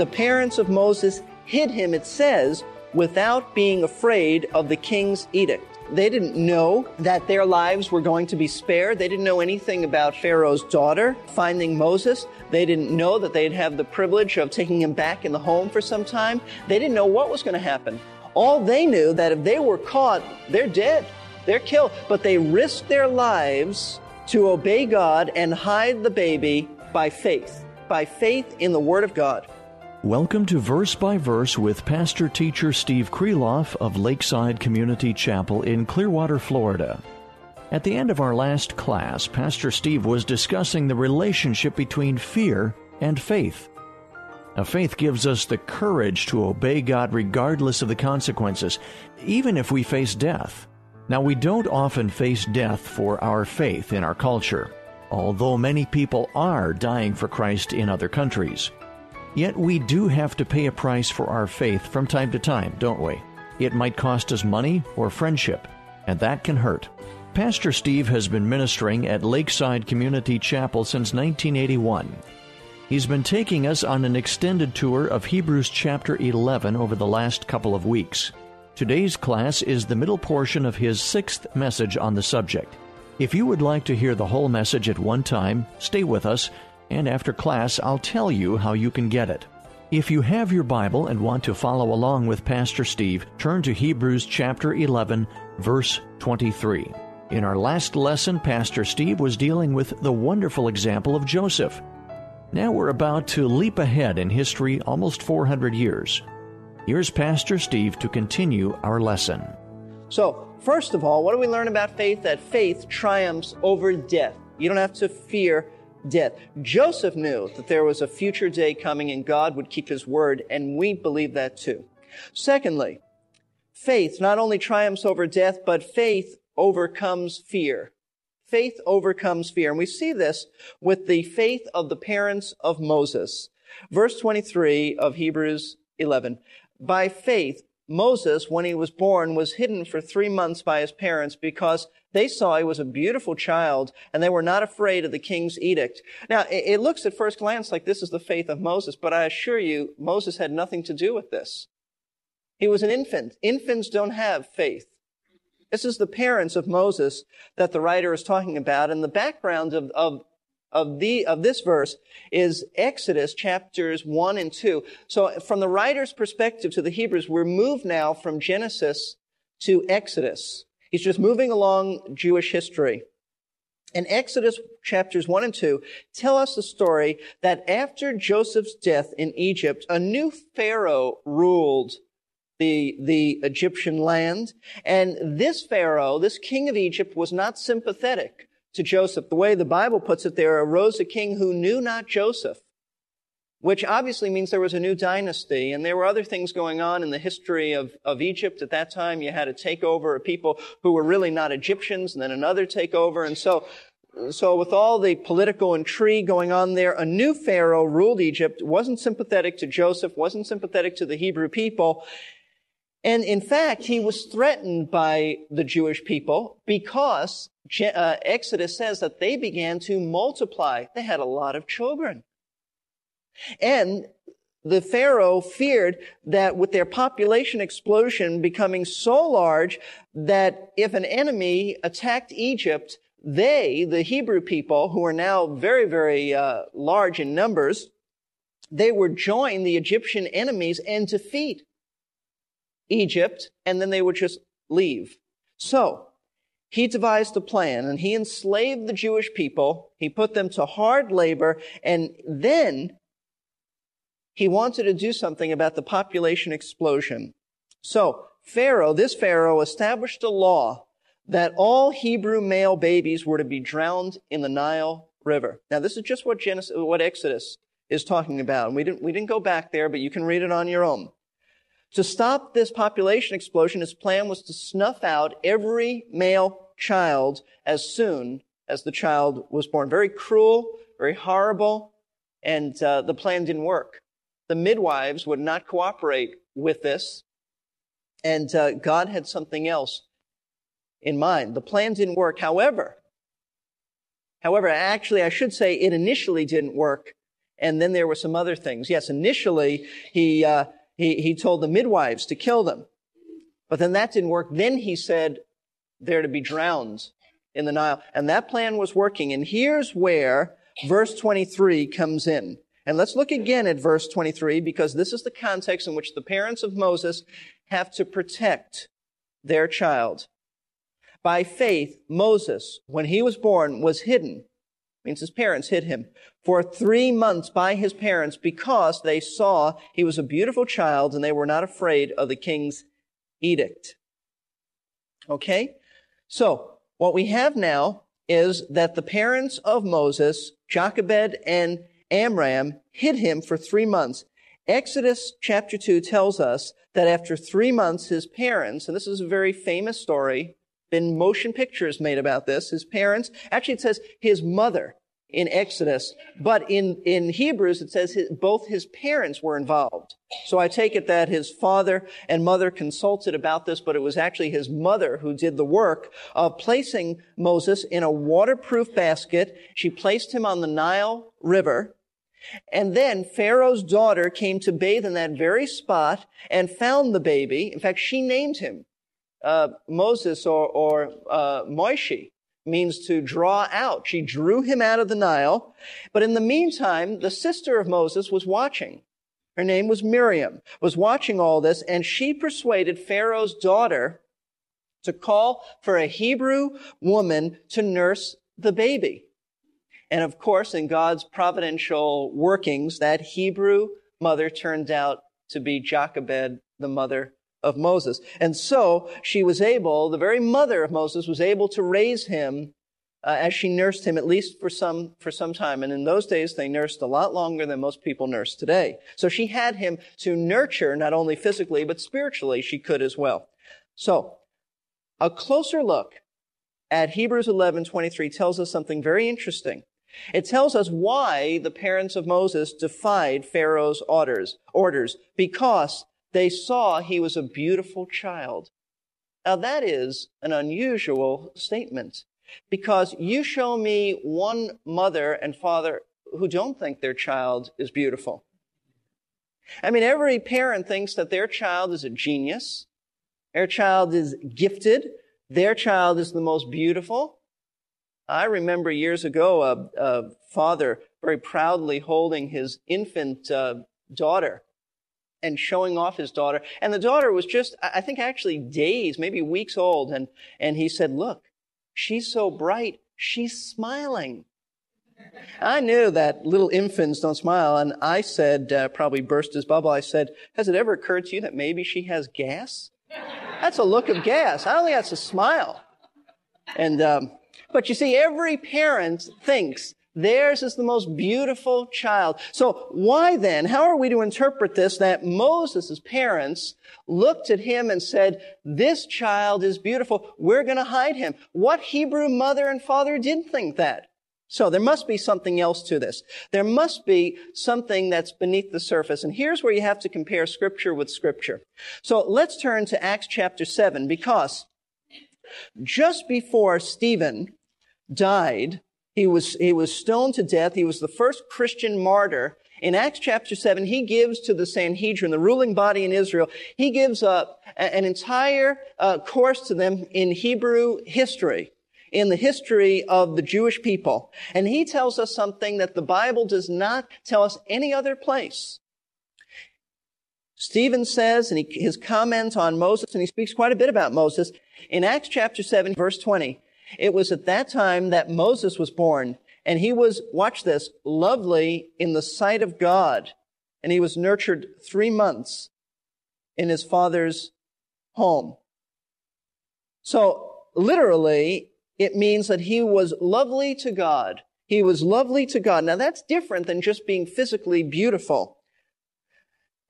The parents of Moses hid him, it says, without being afraid of the king's edict. They didn't know that their lives were going to be spared. They didn't know anything about Pharaoh's daughter finding Moses. They didn't know that they'd have the privilege of taking him back in the home for some time. They didn't know what was going to happen. All they knew that if they were caught, they're dead. They're killed. But they risked their lives to obey God and hide the baby by faith, by faith in the Word of God. Welcome to Verse by Verse with pastor teacher Steve Kreloff of Lakeside Community Chapel in Clearwater, Florida. At the end of our last class, Pastor Steve was discussing the relationship between fear and faith. Now, faith gives us the courage to obey God regardless of the consequences, even if we face death. Now, we don't often face death for our faith in our culture, although many people are dying for Christ in other countries. Yet we do have to pay a price for our faith from time to time, don't we? It might cost us money or friendship, and that can hurt. Pastor Steve has been ministering at Lakeside Community Chapel since 1981. He's been taking us on an extended tour of Hebrews chapter 11 over the last couple of weeks. Today's class is the middle portion of his sixth message on the subject. If you would like to hear the whole message at one time, stay with us and after class I'll tell you how you can get it. If you have your Bible and want to follow along with Pastor Steve, turn to Hebrews chapter 11, verse 23. In our last lesson, Pastor Steve was dealing with the wonderful example of Joseph. Now we're about to leap ahead in history almost 400 years. Here's Pastor Steve to continue our lesson. So, first of all, what do we learn about faith? That faith triumphs over death. You don't have to fear death. Joseph knew that there was a future day coming and God would keep his word, and we believe that too. Secondly, faith not only triumphs over death, but faith overcomes fear. Faith overcomes fear. And we see this with the faith of the parents of Moses. Verse 23 of Hebrews 11. By faith, Moses, when he was born, was hidden for three months by his parents because they saw he was a beautiful child and they were not afraid of the king's edict. Now, it looks at first glance like this is the faith of Moses, but I assure you, Moses had nothing to do with this. He was an infant. Infants don't have faith. This is the parents of Moses that the writer is talking about, and the background of, of of the of this verse is Exodus chapters 1 and 2. So from the writer's perspective to the Hebrews, we're moved now from Genesis to Exodus. He's just moving along Jewish history. And Exodus chapters 1 and 2 tell us the story that after Joseph's death in Egypt, a new Pharaoh ruled the, the Egyptian land. And this Pharaoh, this king of Egypt, was not sympathetic to Joseph. The way the Bible puts it, there arose a king who knew not Joseph, which obviously means there was a new dynasty. And there were other things going on in the history of, of Egypt at that time. You had a takeover of people who were really not Egyptians and then another takeover. And so, so with all the political intrigue going on there, a new Pharaoh ruled Egypt, wasn't sympathetic to Joseph, wasn't sympathetic to the Hebrew people. And in fact, he was threatened by the Jewish people because uh, Exodus says that they began to multiply. They had a lot of children. And the Pharaoh feared that with their population explosion becoming so large that if an enemy attacked Egypt, they, the Hebrew people, who are now very, very uh, large in numbers, they would join the Egyptian enemies and defeat Egypt, and then they would just leave. So, he devised a plan and he enslaved the Jewish people. He put them to hard labor and then he wanted to do something about the population explosion. So Pharaoh, this Pharaoh established a law that all Hebrew male babies were to be drowned in the Nile River. Now, this is just what Genesis, what Exodus is talking about. And we didn't, we didn't go back there, but you can read it on your own. To stop this population explosion, his plan was to snuff out every male child as soon as the child was born. Very cruel, very horrible, and uh, the plan didn't work. The midwives would not cooperate with this, and uh, God had something else in mind. The plan didn't work. However, however, actually, I should say it initially didn't work, and then there were some other things. Yes, initially he uh, he, he told the midwives to kill them, but then that didn't work. Then he said they're to be drowned in the Nile, and that plan was working. And here's where verse 23 comes in. And let's look again at verse 23 because this is the context in which the parents of Moses have to protect their child. By faith, Moses, when he was born, was hidden, means his parents hid him, for three months by his parents because they saw he was a beautiful child and they were not afraid of the king's edict. Okay? So, what we have now is that the parents of Moses, Jochebed and Amram, hid him for three months. Exodus chapter 2 tells us that after three months, his parents, and this is a very famous story, been motion pictures made about this. His parents, actually it says his mother in Exodus, but in, in Hebrews it says his, both his parents were involved. So I take it that his father and mother consulted about this, but it was actually his mother who did the work of placing Moses in a waterproof basket. She placed him on the Nile River. And then Pharaoh's daughter came to bathe in that very spot and found the baby. In fact, she named him uh, Moses or, or uh, Moishi means to draw out. She drew him out of the Nile. But in the meantime, the sister of Moses was watching. Her name was Miriam, was watching all this, and she persuaded Pharaoh's daughter to call for a Hebrew woman to nurse the baby. And of course, in God's providential workings, that Hebrew mother turned out to be Jochebed, the mother of Moses. And so she was able, the very mother of Moses was able to raise him uh, as she nursed him at least for some for some time. And in those days they nursed a lot longer than most people nurse today. So she had him to nurture not only physically but spiritually she could as well. So a closer look at hebrews 11:23 tells us something very interesting. It tells us why the parents of Moses defied Pharaoh's orders orders because they saw he was a beautiful child. Now that is an unusual statement because you show me one mother and father who don't think their child is beautiful. I mean, every parent thinks that their child is a genius. Their child is gifted. Their child is the most beautiful. I remember years ago a, a father very proudly holding his infant uh, daughter and showing off his daughter. And the daughter was just, I think actually days, maybe weeks old. And, and he said, look, she's so bright. She's smiling. I knew that little infants don't smile. And I said, uh, probably burst his bubble. I said, has it ever occurred to you that maybe she has gas? That's a look of gas. I don't think that's a smile. And, um, but you see, every parent thinks Theirs is the most beautiful child. So why then, how are we to interpret this that Moses' parents looked at him and said, this child is beautiful. We're going to hide him. What Hebrew mother and father didn't think that? So there must be something else to this. There must be something that's beneath the surface. And here's where you have to compare scripture with scripture. So let's turn to Acts chapter 7 because just before Stephen died, he was, he was stoned to death. He was the first Christian martyr. In Acts chapter 7, he gives to the Sanhedrin, the ruling body in Israel, he gives up an entire uh, course to them in Hebrew history, in the history of the Jewish people. And he tells us something that the Bible does not tell us any other place. Stephen says, and he, his comments on Moses, and he speaks quite a bit about Moses, in Acts chapter 7, verse 20, it was at that time that Moses was born, and he was, watch this, lovely in the sight of God, and he was nurtured three months in his father's home. So literally, it means that he was lovely to God. He was lovely to God. Now that's different than just being physically beautiful.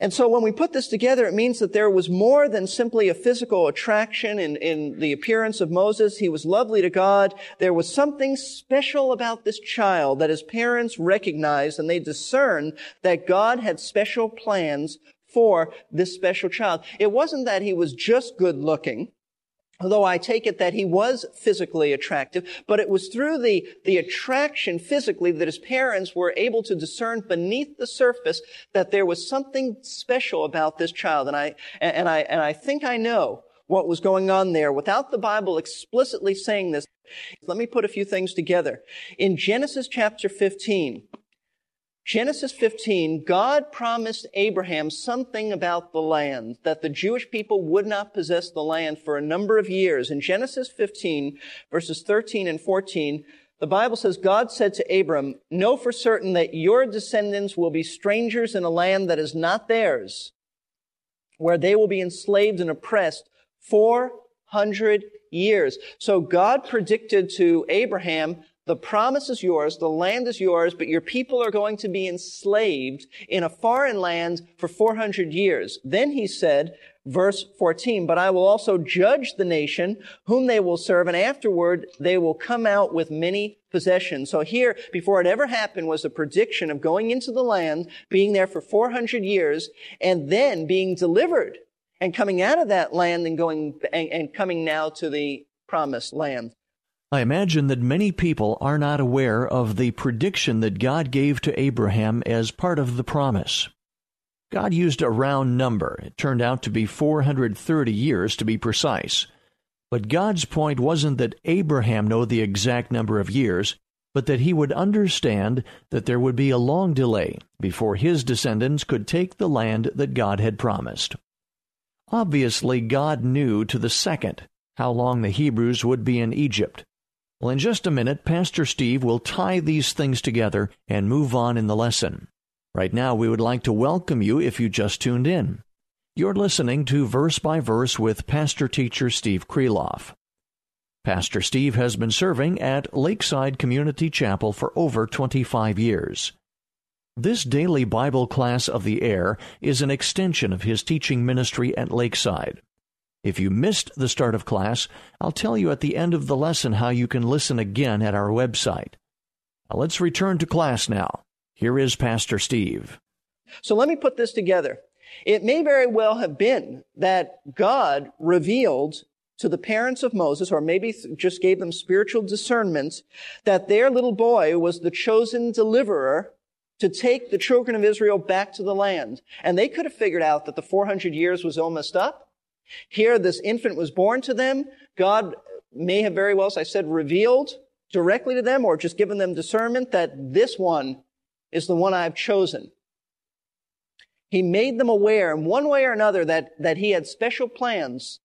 And so when we put this together, it means that there was more than simply a physical attraction in, in the appearance of Moses. He was lovely to God. There was something special about this child that his parents recognized and they discerned that God had special plans for this special child. It wasn't that he was just good looking although I take it that he was physically attractive, but it was through the, the attraction physically that his parents were able to discern beneath the surface that there was something special about this child. And I, and I, and I think I know what was going on there without the Bible explicitly saying this. Let me put a few things together. In Genesis chapter 15, Genesis 15, God promised Abraham something about the land, that the Jewish people would not possess the land for a number of years. In Genesis 15, verses 13 and 14, the Bible says, God said to Abram, know for certain that your descendants will be strangers in a land that is not theirs, where they will be enslaved and oppressed 400 years. So God predicted to Abraham the promise is yours, the land is yours, but your people are going to be enslaved in a foreign land for 400 years. Then he said, verse 14, but I will also judge the nation whom they will serve, and afterward they will come out with many possessions. So here, before it ever happened, was a prediction of going into the land, being there for 400 years, and then being delivered and coming out of that land and going and, and coming now to the promised land. I imagine that many people are not aware of the prediction that God gave to Abraham as part of the promise. God used a round number. It turned out to be 430 years to be precise. But God's point wasn't that Abraham know the exact number of years, but that he would understand that there would be a long delay before his descendants could take the land that God had promised. Obviously, God knew to the second how long the Hebrews would be in Egypt. Well, in just a minute, Pastor Steve will tie these things together and move on in the lesson. Right now, we would like to welcome you if you just tuned in. You're listening to Verse by Verse with Pastor Teacher Steve Kreloff. Pastor Steve has been serving at Lakeside Community Chapel for over 25 years. This daily Bible class of the air is an extension of his teaching ministry at Lakeside. If you missed the start of class, I'll tell you at the end of the lesson how you can listen again at our website. Now let's return to class now. Here is Pastor Steve. So let me put this together. It may very well have been that God revealed to the parents of Moses, or maybe just gave them spiritual discernment, that their little boy was the chosen deliverer to take the children of Israel back to the land. And they could have figured out that the 400 years was almost up. Here, this infant was born to them. God may have very well, as I said, revealed directly to them or just given them discernment that this one is the one I've chosen. He made them aware in one way or another that, that he had special plans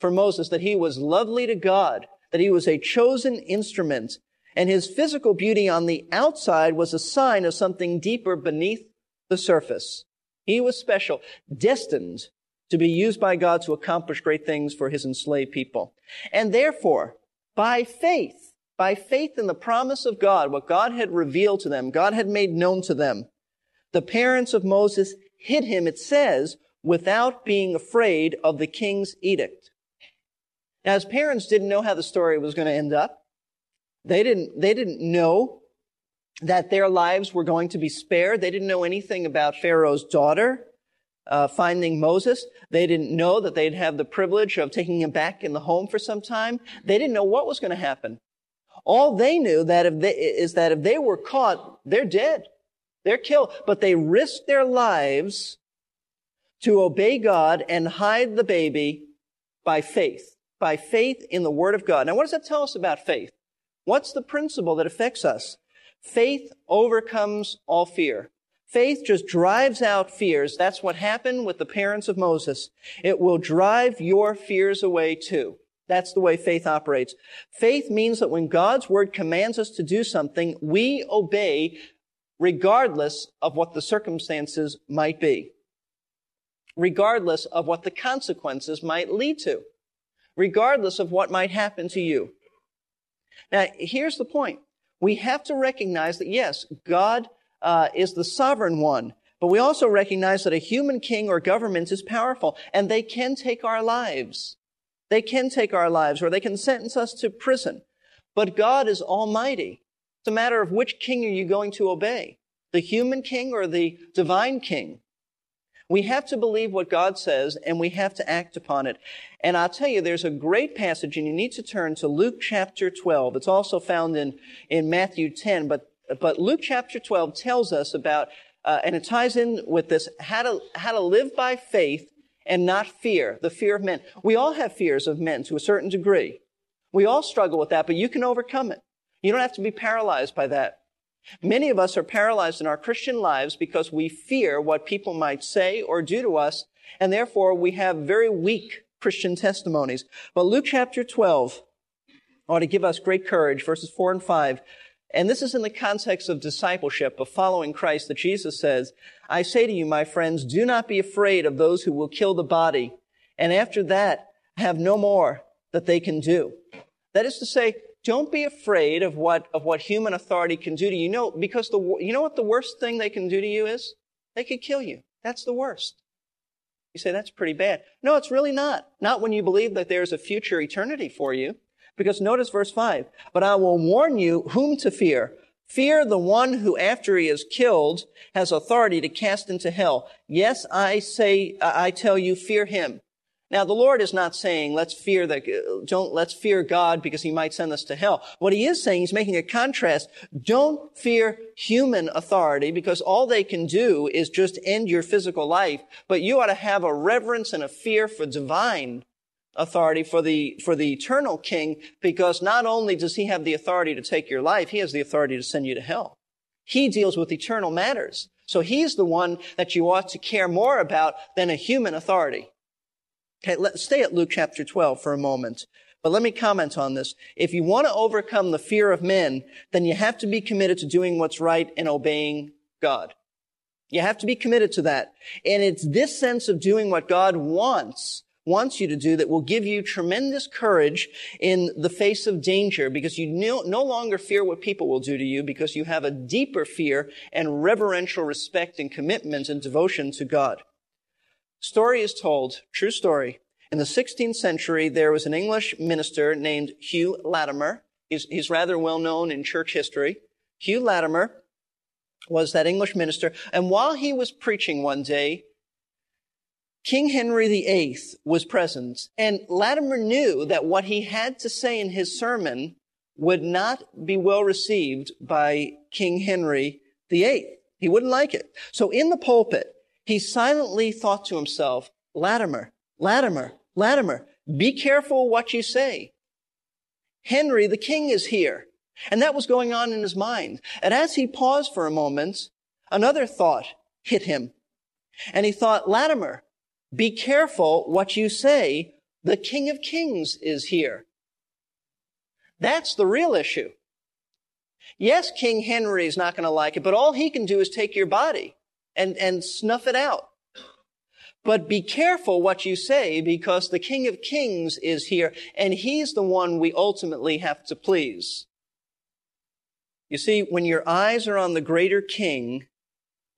for Moses, that he was lovely to God, that he was a chosen instrument, and his physical beauty on the outside was a sign of something deeper beneath the surface. He was special, destined to be used by God to accomplish great things for his enslaved people. And therefore, by faith, by faith in the promise of God, what God had revealed to them, God had made known to them, the parents of Moses hid him, it says, without being afraid of the king's edict. Now, his parents didn't know how the story was going to end up. They didn't, they didn't know that their lives were going to be spared. They didn't know anything about Pharaoh's daughter uh, finding Moses. They didn't know that they'd have the privilege of taking him back in the home for some time. They didn't know what was going to happen. All they knew that if they, is that if they were caught, they're dead. They're killed. But they risked their lives to obey God and hide the baby by faith. By faith in the Word of God. Now, what does that tell us about faith? What's the principle that affects us? Faith overcomes all fear. Faith just drives out fears. That's what happened with the parents of Moses. It will drive your fears away too. That's the way faith operates. Faith means that when God's word commands us to do something, we obey regardless of what the circumstances might be. Regardless of what the consequences might lead to. regardless of what might happen to you. Now, here's the point. We have to recognize that yes, God uh, is the sovereign one, but we also recognize that a human king or government is powerful, and they can take our lives. They can take our lives, or they can sentence us to prison. But God is almighty. It's a matter of which king are you going to obey? The human king or the divine king? We have to believe what God says and we have to act upon it. And I'll tell you, there's a great passage and you need to turn to Luke chapter 12. It's also found in, in Matthew 10, but, but Luke chapter 12 tells us about, uh, and it ties in with this, how to, how to live by faith and not fear, the fear of men. We all have fears of men to a certain degree. We all struggle with that, but you can overcome it. You don't have to be paralyzed by that. Many of us are paralyzed in our Christian lives because we fear what people might say or do to us, and therefore we have very weak Christian testimonies. But Luke chapter 12 ought to give us great courage, verses 4 and 5. And this is in the context of discipleship, of following Christ, that Jesus says, I say to you, my friends, do not be afraid of those who will kill the body, and after that have no more that they can do. That is to say, don't be afraid of what, of what human authority can do to you. No, because the, you know what the worst thing they can do to you is? They could kill you. That's the worst. You say, that's pretty bad. No, it's really not. Not when you believe that there's a future eternity for you. Because notice verse 5. But I will warn you whom to fear. Fear the one who after he is killed has authority to cast into hell. Yes, I say, I tell you, fear him. Now, the Lord is not saying, let's fear that, don't, let's fear God because he might send us to hell. What he is saying, he's making a contrast. Don't fear human authority because all they can do is just end your physical life, but you ought to have a reverence and a fear for divine authority for the, for the eternal king because not only does he have the authority to take your life, he has the authority to send you to hell. He deals with eternal matters. So he's the one that you ought to care more about than a human authority. Okay, let's stay at Luke chapter 12 for a moment. But let me comment on this. If you want to overcome the fear of men, then you have to be committed to doing what's right and obeying God. You have to be committed to that. And it's this sense of doing what God wants, wants you to do that will give you tremendous courage in the face of danger because you no, longer fear what people will do to you because you have a deeper fear and reverential respect and commitment and devotion to God. Story is told, true story. In the 16th century, there was an English minister named Hugh Latimer. He's, he's rather well known in church history. Hugh Latimer was that English minister. And while he was preaching one day, King Henry VIII was present. And Latimer knew that what he had to say in his sermon would not be well received by King Henry VIII. He wouldn't like it. So in the pulpit, he silently thought to himself, Latimer, Latimer, Latimer, be careful what you say. Henry the king is here. And that was going on in his mind. And as he paused for a moment, another thought hit him. And he thought, Latimer, be careful what you say. The king of kings is here. That's the real issue. Yes, King Henry is not going to like it, but all he can do is take your body and, and snuff it out. But be careful what you say because the King of Kings is here and he's the one we ultimately have to please. You see, when your eyes are on the greater king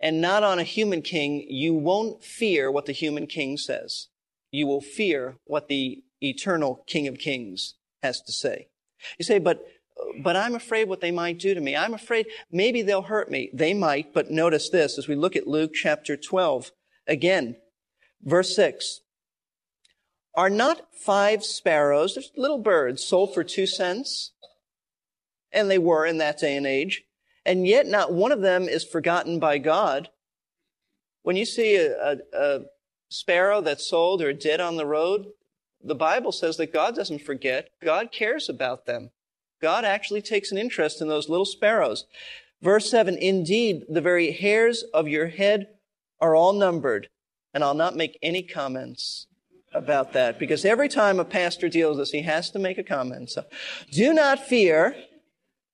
and not on a human king, you won't fear what the human king says. You will fear what the eternal King of Kings has to say. You say, but but I'm afraid what they might do to me. I'm afraid maybe they'll hurt me. They might, but notice this as we look at Luke chapter 12 again, verse 6. Are not five sparrows, little birds, sold for two cents? And they were in that day and age. And yet not one of them is forgotten by God. When you see a, a, a sparrow that's sold or dead on the road, the Bible says that God doesn't forget. God cares about them. God actually takes an interest in those little sparrows. Verse 7 Indeed, the very hairs of your head are all numbered. And I'll not make any comments about that because every time a pastor deals with this, he has to make a comment. So do not fear.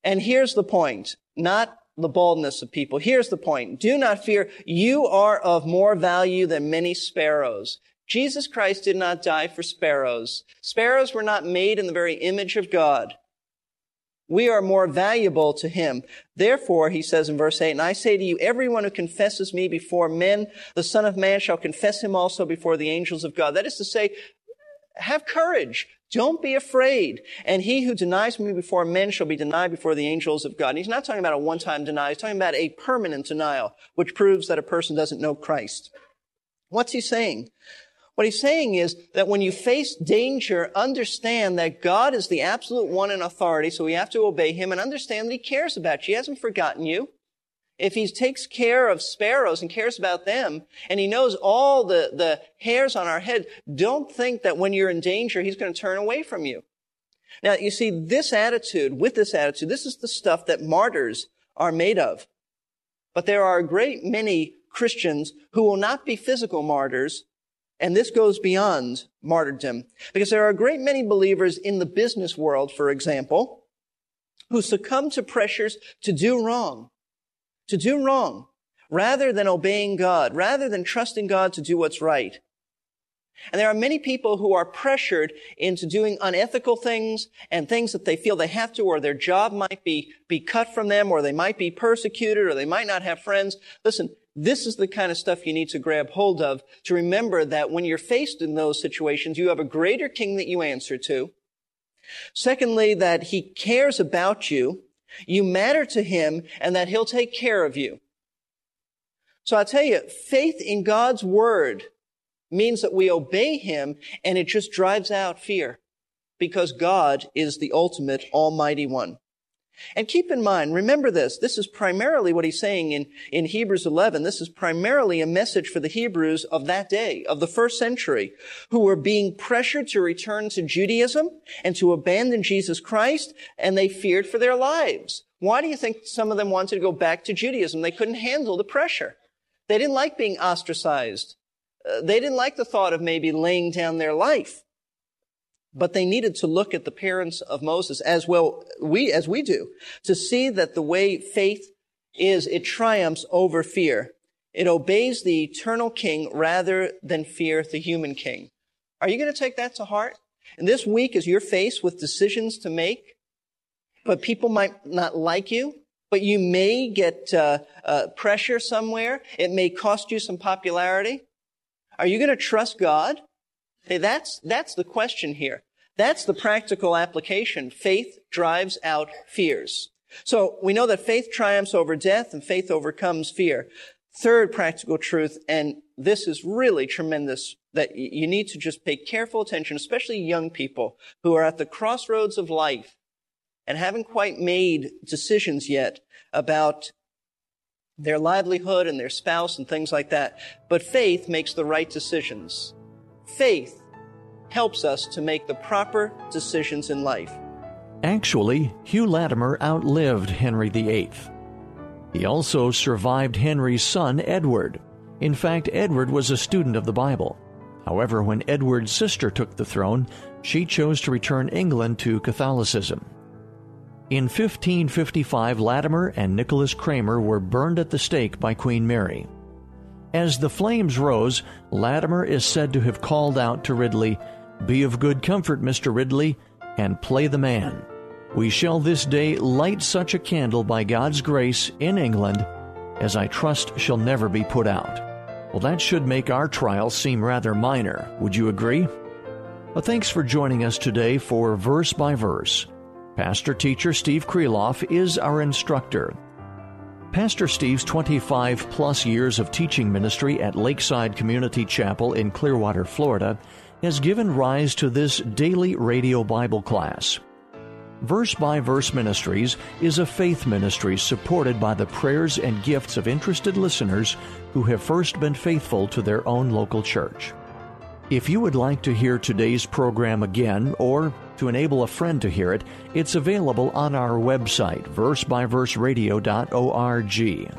And here's the point not the baldness of people. Here's the point. Do not fear. You are of more value than many sparrows. Jesus Christ did not die for sparrows. Sparrows were not made in the very image of God. We are more valuable to him. Therefore, he says in verse 8, And I say to you, everyone who confesses me before men, the Son of Man shall confess him also before the angels of God. That is to say, have courage. Don't be afraid. And he who denies me before men shall be denied before the angels of God. And he's not talking about a one-time denial. He's talking about a permanent denial, which proves that a person doesn't know Christ. What's he saying? What he's saying is that when you face danger, understand that God is the absolute one in authority, so we have to obey him and understand that he cares about you. He hasn't forgotten you. If he takes care of sparrows and cares about them, and he knows all the, the hairs on our head, don't think that when you're in danger, he's going to turn away from you. Now, you see, this attitude, with this attitude, this is the stuff that martyrs are made of. But there are a great many Christians who will not be physical martyrs, and this goes beyond martyrdom. Because there are a great many believers in the business world, for example, who succumb to pressures to do wrong, to do wrong, rather than obeying God, rather than trusting God to do what's right. And there are many people who are pressured into doing unethical things and things that they feel they have to, or their job might be, be cut from them, or they might be persecuted, or they might not have friends. Listen, this is the kind of stuff you need to grab hold of to remember that when you're faced in those situations, you have a greater king that you answer to. Secondly, that he cares about you, you matter to him, and that he'll take care of you. So I tell you, faith in God's word means that we obey him and it just drives out fear because God is the ultimate almighty one. And keep in mind, remember this, this is primarily what he's saying in, in Hebrews 11. This is primarily a message for the Hebrews of that day, of the first century, who were being pressured to return to Judaism and to abandon Jesus Christ, and they feared for their lives. Why do you think some of them wanted to go back to Judaism? They couldn't handle the pressure. They didn't like being ostracized. Uh, they didn't like the thought of maybe laying down their life. But they needed to look at the parents of Moses as well we as we do to see that the way faith is it triumphs over fear. It obeys the eternal king rather than fear the human king. Are you going to take that to heart? And this week is your face with decisions to make, but people might not like you, but you may get uh, uh, pressure somewhere. It may cost you some popularity. Are you going to trust God? That's, that's the question here. That's the practical application. Faith drives out fears. So we know that faith triumphs over death and faith overcomes fear. Third practical truth, and this is really tremendous, that you need to just pay careful attention, especially young people who are at the crossroads of life and haven't quite made decisions yet about their livelihood and their spouse and things like that. But faith makes the right decisions. Faith helps us to make the proper decisions in life. Actually, Hugh Latimer outlived Henry VIII. He also survived Henry's son, Edward. In fact, Edward was a student of the Bible. However, when Edward's sister took the throne, she chose to return England to Catholicism. In 1555, Latimer and Nicholas Cranmer were burned at the stake by Queen Mary. As the flames rose, Latimer is said to have called out to Ridley, Be of good comfort, Mr. Ridley, and play the man. We shall this day light such a candle by God's grace in England as I trust shall never be put out. Well, that should make our trial seem rather minor. Would you agree? Well, thanks for joining us today for Verse by Verse. Pastor teacher Steve Kreloff is our instructor. Pastor Steve's 25 plus years of teaching ministry at Lakeside Community Chapel in Clearwater, Florida, has given rise to this daily radio Bible class. Verse by Verse Ministries is a faith ministry supported by the prayers and gifts of interested listeners who have first been faithful to their own local church. If you would like to hear today's program again or to enable a friend to hear it, it's available on our website, versebyverseradio.org.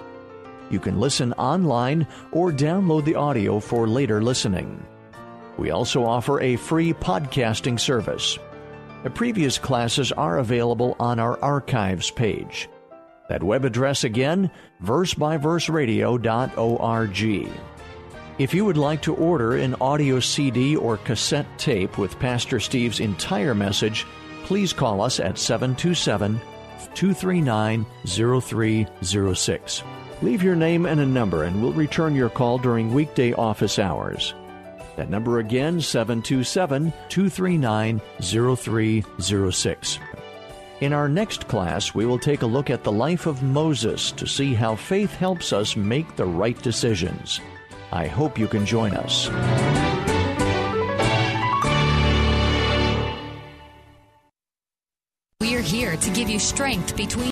You can listen online or download the audio for later listening. We also offer a free podcasting service. The previous classes are available on our archives page. That web address again, versebyverseradio.org. If you would like to order an audio CD or cassette tape with Pastor Steve's entire message, please call us at 727 239 0306. Leave your name and a number, and we'll return your call during weekday office hours. That number again, 727 239 0306. In our next class, we will take a look at the life of Moses to see how faith helps us make the right decisions. I hope you can join us. We're here to give you strength between